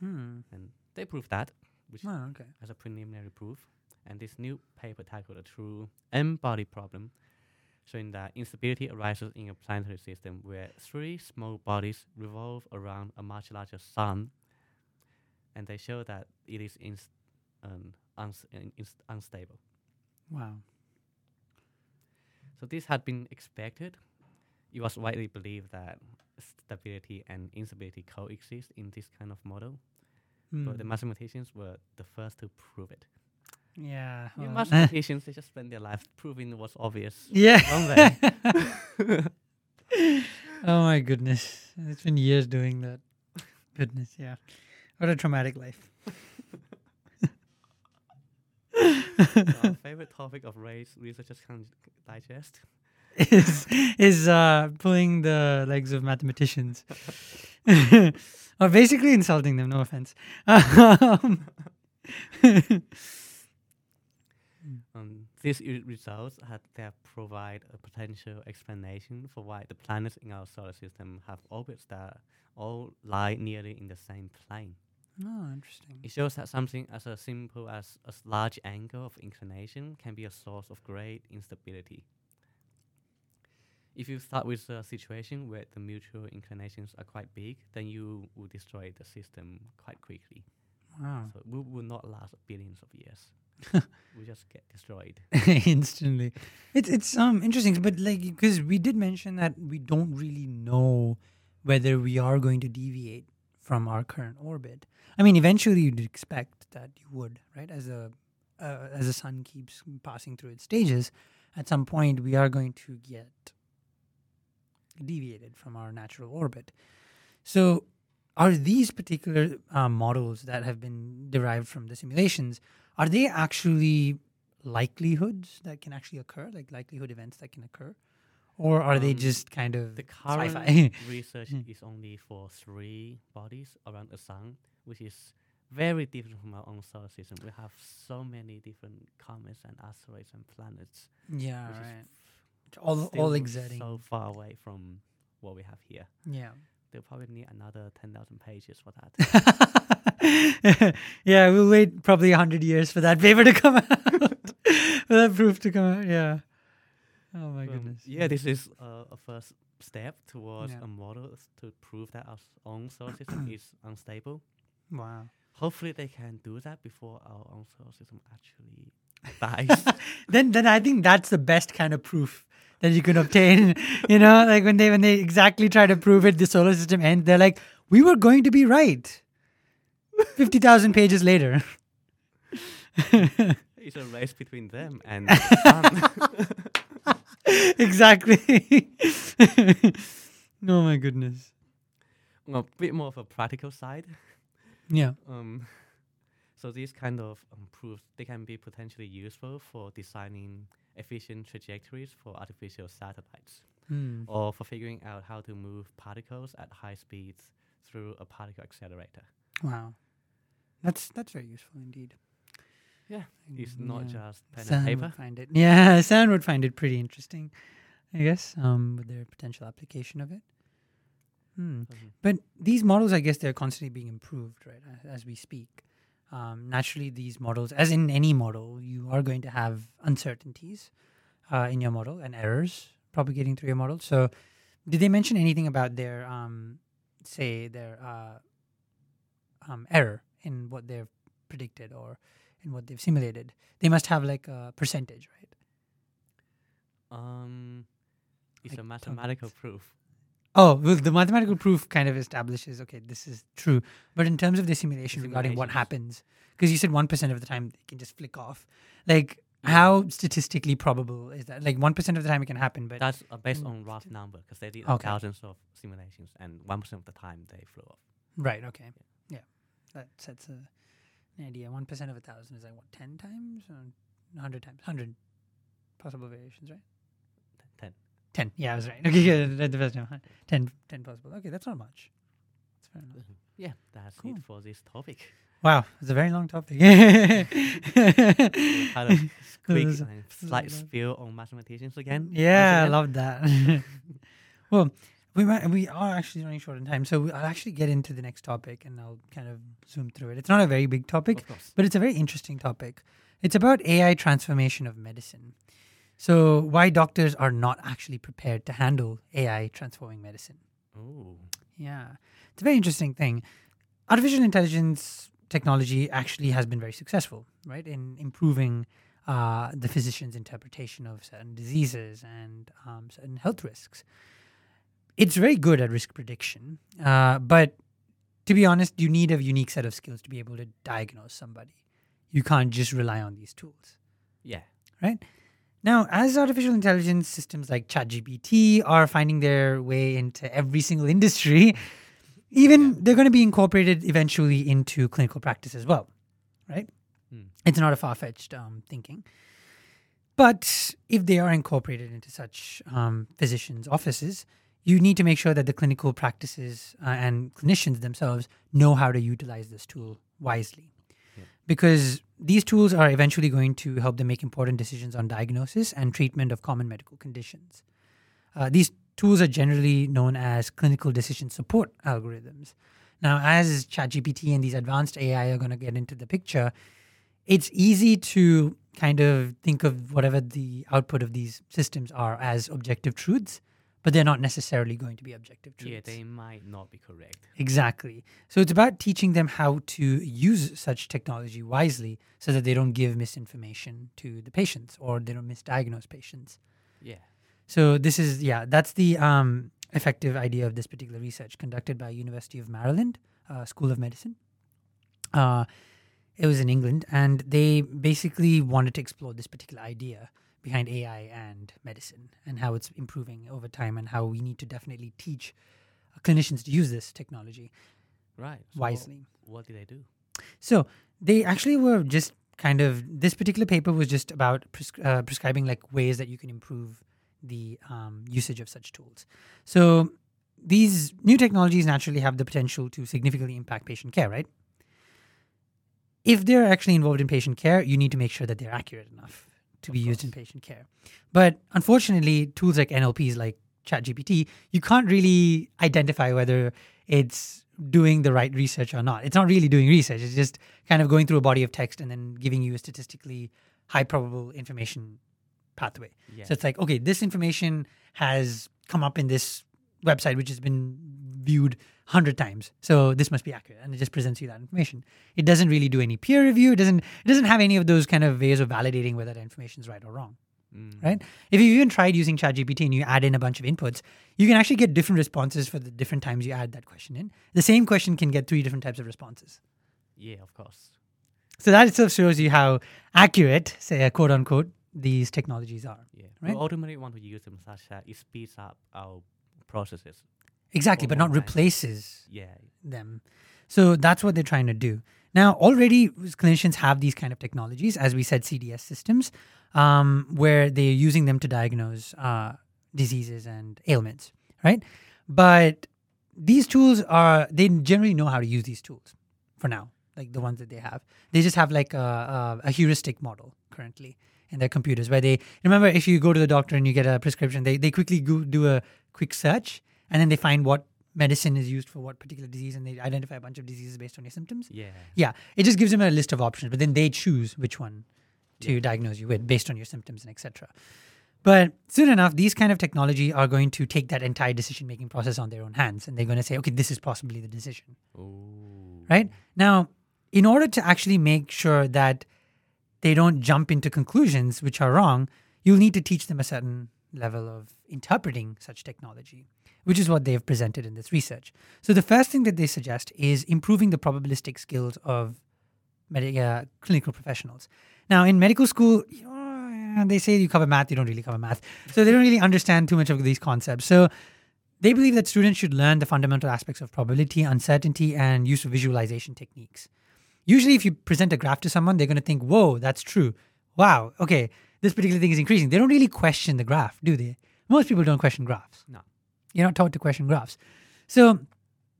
Hmm. And they proved that, which Oh, okay. as a preliminary proof. And this new paper tackled a true N-body problem, showing that instability arises in a planetary system where three small bodies revolve around a much larger sun, and they show that it is inst- um, uns- unstable. Wow. So this had been expected. It was widely believed that stability and instability coexist in this kind of model, but the Hmm. mathematicians were the first to prove it. Yeah. Well, mathematicians, they just spend their life proving what's obvious. yeah. Oh my goodness. It's been years doing that. Goodness, yeah. What a traumatic life. Our favorite topic of race researchers can digest. is is uh pulling the legs of mathematicians. or basically insulting them, no offense. Um, Um, these results had that provide a potential explanation for why the planets in our solar system have orbits that all lie nearly in the same plane. Oh, interesting. It shows that something as a simple as a large angle of inclination can be a source of great instability. If you start with a situation where the mutual inclinations are quite big, then you will destroy the system quite quickly. Wow. So we will not last billions of years. we just get destroyed. Instantly. It's it's um interesting, but like because we did mention that we don't really know whether we are going to deviate from our current orbit. I mean, eventually you'd expect that you would, right? As a uh, as the sun keeps passing through its stages, at some point we are going to get deviated from our natural orbit. So, are these particular uh, models that have been derived from the simulations are they actually likelihoods that can actually occur, like likelihood events that can occur, or are they Um, just kind of The current sci-fi? research is only for three bodies around the sun, which is very different from our own solar system. We have so many different comets and asteroids and planets, yeah, right. All all exerting. so far away from what we have here. yeah. They'll probably need another ten thousand pages for that. yeah, we'll wait probably a hundred years for that paper to come out, for that proof to come out. Yeah. Oh my Um, goodness. yeah, this is uh, a first step towards Yeah. a model to prove that our own solar system is unstable. Wow. Hopefully, they can do that before our own solar system actually dies. then then I think that's the best kind of proof that you can obtain. you know, like when they when they exactly try to prove it, the solar system ends. They're like, we were going to be right. Fifty thousand pages later. it's a race between them and the sun. exactly. oh my goodness. a bit more of a practical side. Yeah. Um, So these kind of um, proofs they can be potentially useful for designing efficient trajectories for artificial satellites, Hmm. or for figuring out how to move particles at high speeds through a particle accelerator. Wow, that's that's very useful indeed. Yeah, it's not yeah. just pen San and would paper. find it. Yeah, San would find it pretty interesting, I guess, um, with their potential application of it. Hmm. Mhm. But these models, I guess, they're constantly being improved, right, as we speak. Um, naturally, these models, as in any model, you are going to have uncertainties uh, in your model and errors propagating through your model. So, did they mention anything about their, um, say, their uh, um, error in what they've predicted or in what they've simulated? They must have like a percentage, right? Um, it's Like a mathematical targets. proof. Oh, well, the mathematical proof kind of establishes okay, this is true. But in terms of the simulation regarding what happens, because you said one percent of the time it can just flick off. Like, how statistically probable is that? Like one percent of the time it can happen, but That's uh, based Mm, on rough number because they did Okay. thousands of simulations and one percent of the time they flew off. right, okay, yeah, that sets a, an idea. One percent of a thousand is like what ten times, or hundred times, hundred possible variations, right? Ten. Ten. Yeah, I was right. Okay, good. That's the first time. huh? 10, 10 possible. Okay, that's not much. That's fair enough. Yeah, that's Cool. it for this topic. Wow, it's a very long topic. Had a quick uh, slight spill on mathematicians again. Yeah, I love that. well, we might, we are actually running short on time, so I'll actually get into the next topic and I'll kind of zoom through it. It's not a very big topic, but it's a very interesting topic. It's about AI transformation of medicine. So, why doctors are not actually prepared to handle AI transforming medicine. Oh. Yeah, it's a very interesting thing. Artificial intelligence technology actually has been very successful, right, in improving uh, the physician's interpretation of certain diseases and um, certain health risks. It's very good at risk prediction, uh, but to be honest, you need a unique set of skills to be able to diagnose somebody. You can't just rely on these tools. Yeah. Right? Now, as artificial intelligence systems like ChatGPT are finding their way into every single industry, even they're going to be incorporated eventually into clinical practice as well, right? Hmm. It's not a far fetched um, thinking. But if they are incorporated into such um, physicians' offices, you need to make sure that the clinical practices uh, and clinicians themselves know how to utilize this tool wisely. Yeah. Because these tools are eventually going to help them make important decisions on diagnosis and treatment of common medical conditions. Uh, these tools are generally known as clinical decision support algorithms. Now, as ChatGPT and these advanced AI are going to get into the picture, it's easy to kind of think of whatever the output of these systems are as objective truths, but they're not necessarily going to be objective truths. Yeah, they might not be correct. Exactly. So it's about teaching them how to use such technology wisely so that they don't give misinformation to the patients or they don't misdiagnose patients. Yeah. So this is yeah, that's the um, effective idea of this particular research conducted by University of Maryland uh, School of Medicine. Uh, it was in England, and they basically wanted to explore this particular idea behind AI and medicine and how it's improving over time and how we need to definitely teach clinicians to use this technology Right. so wisely. What did they do? So they actually were just kind of this particular paper was just about pres- uh, prescribing like ways that you can improve the um, usage of such tools. So these new technologies naturally have the potential to significantly impact patient care, right? If they're actually involved in patient care, you need to make sure that they're accurate enough to Of be used in patient care. But unfortunately, tools like NLPs, like ChatGPT, you can't really identify whether it's doing the right research or not. It's not really doing research. It's just kind of going through a body of text and then giving you a statistically high probable information pathway. Yeah. So it's like, okay, this information has come up in this website, which has been viewed hundred times. So this must be accurate, and it just presents you that information. It doesn't really do any peer review. It doesn't. It doesn't have any of those kind of ways of validating whether that information is right or wrong. Mm. Right? If you even tried using ChatGPT and you add in a bunch of inputs, you can actually get different responses for the different times you add that question in. The same question can get three different types of responses. Yeah, of course. So that itself shows you how accurate, say, quote unquote, these technologies are. Yeah. Right? We ultimately want to use them such that it speeds up our processes. Exactly, but not time. replaces Yeah. them. So that's what they're trying to do. Now, already clinicians have these kind of technologies, as we said, CDS systems, um, where they're using them to diagnose uh, diseases and ailments, right? But these tools are, they generally know how to use these tools for now, like the ones that they have. They just have like a, a, a heuristic model currently in their computers where they remember if you go to the doctor and you get a prescription, they, they quickly go, do a quick search and then they find what medicine is used for what particular disease and they identify a bunch of diseases based on your symptoms. Yeah. Yeah, it just gives them a list of options, but then they choose which one to Yeah. diagnose you with based on your symptoms and etc. But soon enough, these kind of technology are going to take that entire decision making process on their own hands, and they're going to say, okay, this is possibly the decision, Ooh. right? Now, in order to actually make sure that they don't jump into conclusions which are wrong, you'll need to teach them a certain level of interpreting such technology, which is what they've presented in this research. So, the first thing that they suggest is improving the probabilistic skills of medi- uh, clinical professionals. Now, in medical school, you know, they say you cover math, you don't really cover math. So, they don't really understand too much of these concepts. So, they believe that students should learn the fundamental aspects of probability, uncertainty, and use of visualization techniques. Usually, if you present a graph to someone, they're going to think, whoa, that's true. Wow, okay, this particular thing is increasing. They don't really question the graph, do they? Most people don't question graphs. No. You're not taught to question graphs. So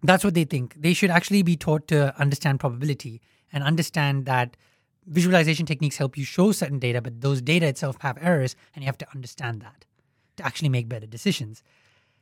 that's what they think. They should actually be taught to understand probability and understand that visualization techniques help you show certain data, but those data itself have errors, and you have to understand that to actually make better decisions.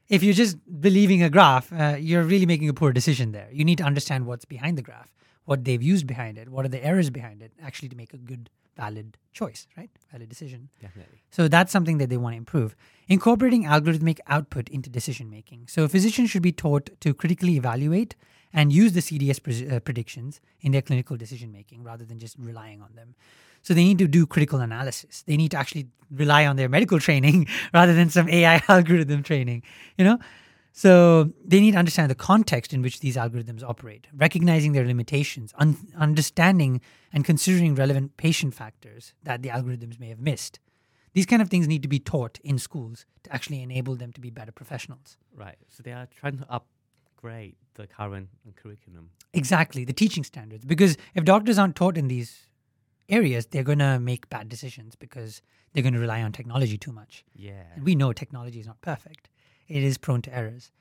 If you're just believing a graph, uh, you're really making a poor decision there. You need to understand what's behind the graph, what they've used behind it, what are the errors behind it, actually to make a good, valid choice, right? Valid decision. Definitely. So that's something that they want to improve. Incorporating algorithmic output into decision making. So physicians should be taught to critically evaluate and use the CDS pres- uh, predictions in their clinical decision making rather than just relying on them. So they need to do critical analysis. They need to actually rely on their medical training rather than some AI algorithm training, you know? So they need to understand the context in which these algorithms operate, recognizing their limitations, un- understanding and considering relevant patient factors that the algorithms may have missed. These kind of things need to be taught in schools to actually enable them to be better professionals. Right. So they are trying to upgrade the current curriculum. Exactly, the teaching standards. Because if doctors aren't taught in these areas, they're going to make bad decisions because they're going to rely on technology too much. Yeah. And we know technology is not perfect, it is prone to errors.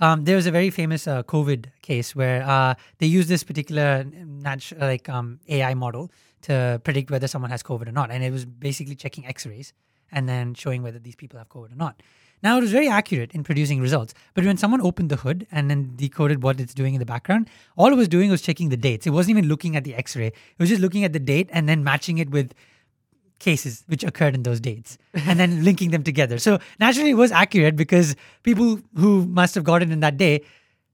Um, there was a very famous uh, COVID case where uh, they used this particular nat- like um, AI model to predict whether someone has COVID or not, and it was basically checking X-rays and then showing whether these people have COVID or not. Now it was very accurate in producing results, but when someone opened the hood and then decoded what it's doing in the background, all it was doing was checking the dates. It wasn't even looking at the X-ray; it was just looking at the date and then matching it with cases which occurred in those dates and then linking them together. So naturally, it was accurate because people who must have gotten in that day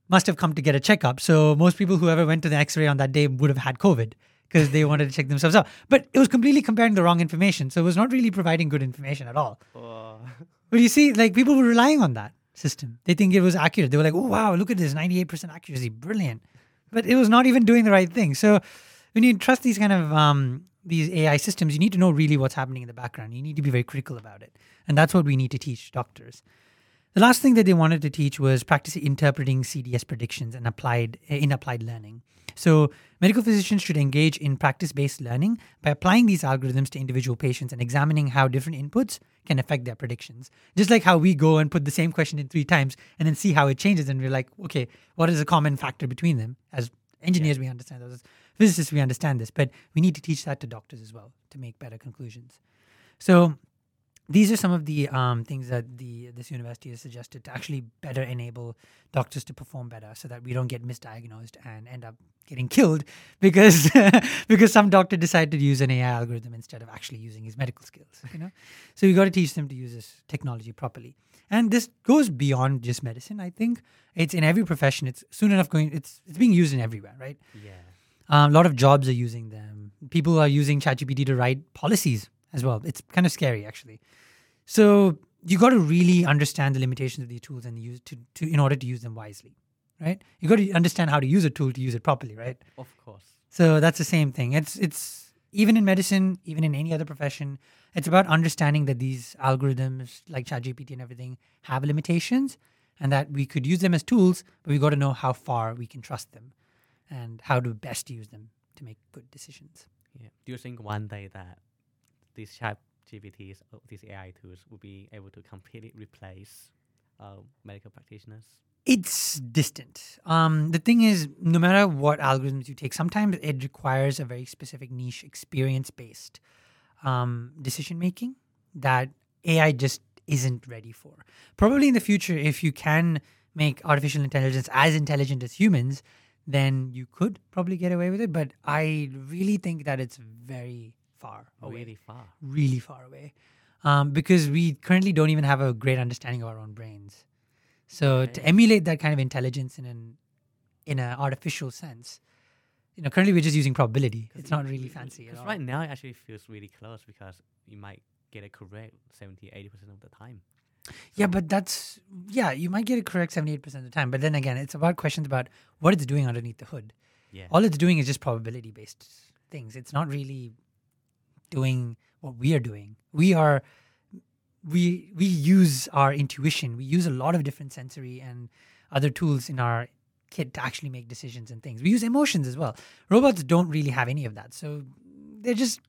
must have come to get a checkup. So most people who ever went to the X-ray on that day would have had COVID because they wanted to check themselves out. But it was completely comparing the wrong information, so it was not really providing good information at all. But you see, like people were relying on that system. They think it was accurate. They were like, "Oh wow, look at this, ninety-eight percent accuracy, brilliant." But it was not even doing the right thing. So when you trust these kind of um, these AI systems, you need to know really what's happening in the background. You need to be very critical about it, and that's what we need to teach doctors. The last thing that they wanted to teach was practice interpreting CDS predictions and applied in applied learning. So medical physicians should engage in practice-based learning by applying these algorithms to individual patients and examining how different inputs can affect their predictions. Just like how we go and put the same question in three times and then see how it changes, and we're like, okay, what is a common factor between them? As engineers, we understand those. Physicists, we understand this, but we need to teach that to doctors as well to make better conclusions. So these are some of the um, things that the this university has suggested to actually better enable doctors to perform better, so that we don't get misdiagnosed and end up getting killed because because some doctor decided to use an AI algorithm instead of actually using his medical skills. You know, so we got to teach them to use this technology properly. And this goes beyond just medicine. I think it's in every profession. It's soon enough going. It's it's being used in everywhere, right? Yeah. Um, a lot of jobs are using them. People are using ChatGPT to write policies as well. It's kind of scary, actually. So you got to really understand the limitations of these tools and use to, to in order to use them wisely, right? You got to understand how to use a tool to use it properly, right? Of course. So that's the same thing. It's it's even in medicine, even in any other profession, it's about understanding that these algorithms like ChatGPT and everything have limitations and that we could use them as tools, but we got to know how far we can trust them and how to best use them to make good decisions. Yeah. Do you think one day that these chat GPTs, or these AI tools, will be able to completely replace uh, medical practitioners? It's distant. Um, the thing is, no matter what algorithms you take, sometimes it requires a very specific niche, experience based um, decision making that AI just isn't ready for. Probably in the future, if you can make artificial intelligence as intelligent as humans, then you could probably get away with it. But I really think that it's very far away. Really far. Really far away. Um, because we currently don't even have a great understanding of our own brains. So to emulate that kind of intelligence in an in an artificial sense, you know, currently we're just using probability. It's not really fancy at Because all. right now it actually feels really close because you might get it correct 70, 80% of the time. Yeah, but that's yeah, you might get it correct seventy eight percent of the time. But then again, it's about questions about what it's doing underneath the hood. Yeah. All it's doing is just probability based things. It's not really doing what we are doing. We are we we use our intuition. We use a lot of different sensory and other tools in our kit to actually make decisions and things. We use emotions as well. Robots don't really have any of that. So they're just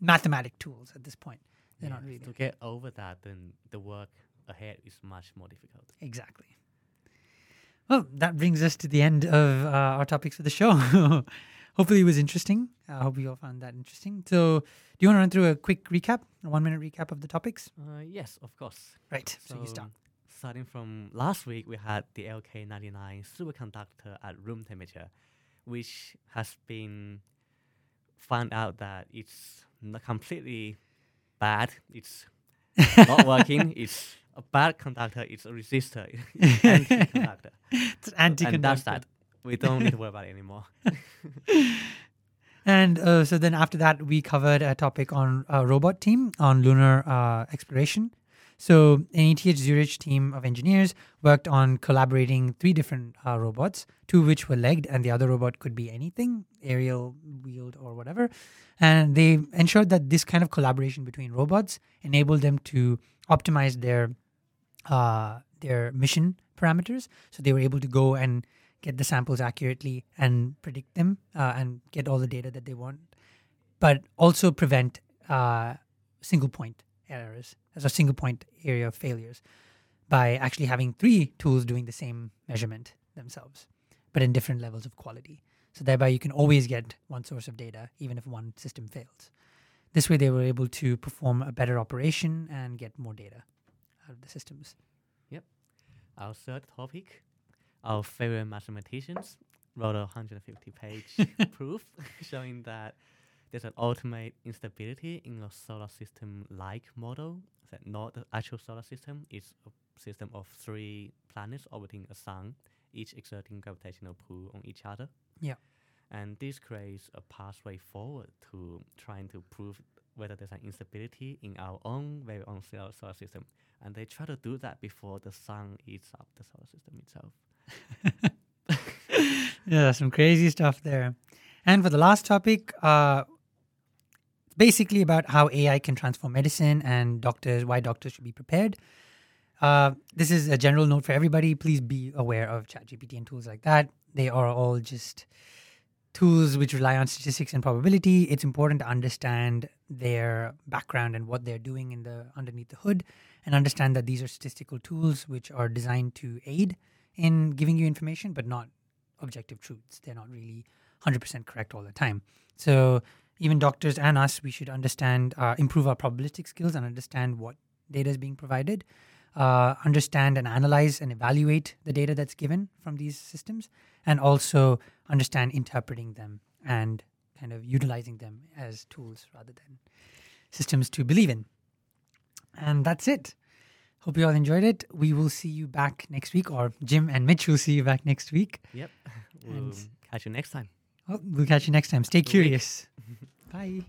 mathematic tools at this point. They're Yeah, not really To get over that, then the work ahead is much more difficult. Exactly. Well, that brings us to the end of uh, our topics for the show. Hopefully, it was interesting. I hope you all found that interesting. So, do you want to run through a quick recap, a one minute recap of the topics? Uh, yes, of course. Right. So, you start. Starting from last week, we had the LK99 superconductor at room temperature, which has been found out that it's not completely bad. It's not working. It's a bad conductor. is a resistor. It's anti-conductor. It's anti and that's that. We don't need to worry about it anymore. And uh, so then after that, we covered a topic on a robot team on lunar uh, exploration. So an ETH Zurich team of engineers worked on collaborating three different uh, robots, two of which were legged, and the other robot could be anything, aerial, wheeled, or whatever. And they ensured that this kind of collaboration between robots enabled them to optimize their uh, their mission parameters. So they were able to go and get the samples accurately and predict them uh, and get all the data that they want, but also prevent uh, single point errors as a single point area of failures by actually having three tools doing the same measurement themselves, but in different levels of quality. So thereby you can always get one source of data, even if one system fails. This way they were able to perform a better operation and get more data of the systems. Yep. Our third topic, our favorite mathematicians wrote a 150 page proof showing that there's an ultimate instability in a solar system like model that not the actual solar system is a system of three planets orbiting a sun, each exerting gravitational pull on each other. Yeah. And this creates a pathway forward to trying to prove whether there's an instability in our own very own solar system. And they try to do that before the sun eats up the solar system itself. yeah, some crazy stuff there. And for the last topic, uh, basically about how AI can transform medicine and doctors, why doctors should be prepared. Uh, this is a general note for everybody. Please be aware of ChatGPT and tools like that. They are all just tools which rely on statistics and probability. It's important to understand their background and what they're doing in the underneath the hood, and understand that these are statistical tools which are designed to aid in giving you information, but not objective truths. They're not really 100% correct all the time. So even doctors and us, we should understand, uh, improve our probabilistic skills and understand what data is being provided, uh, understand and analyze and evaluate the data that's given from these systems, and also understand interpreting them and kind of utilizing them as tools rather than systems to believe in. And that's it. Hope you all enjoyed it. We will see you back next week, or Jim and Mitch will see you back next week. Yep. And- We'll catch you next time. Well, we'll catch you next time. Stay curious. Bye.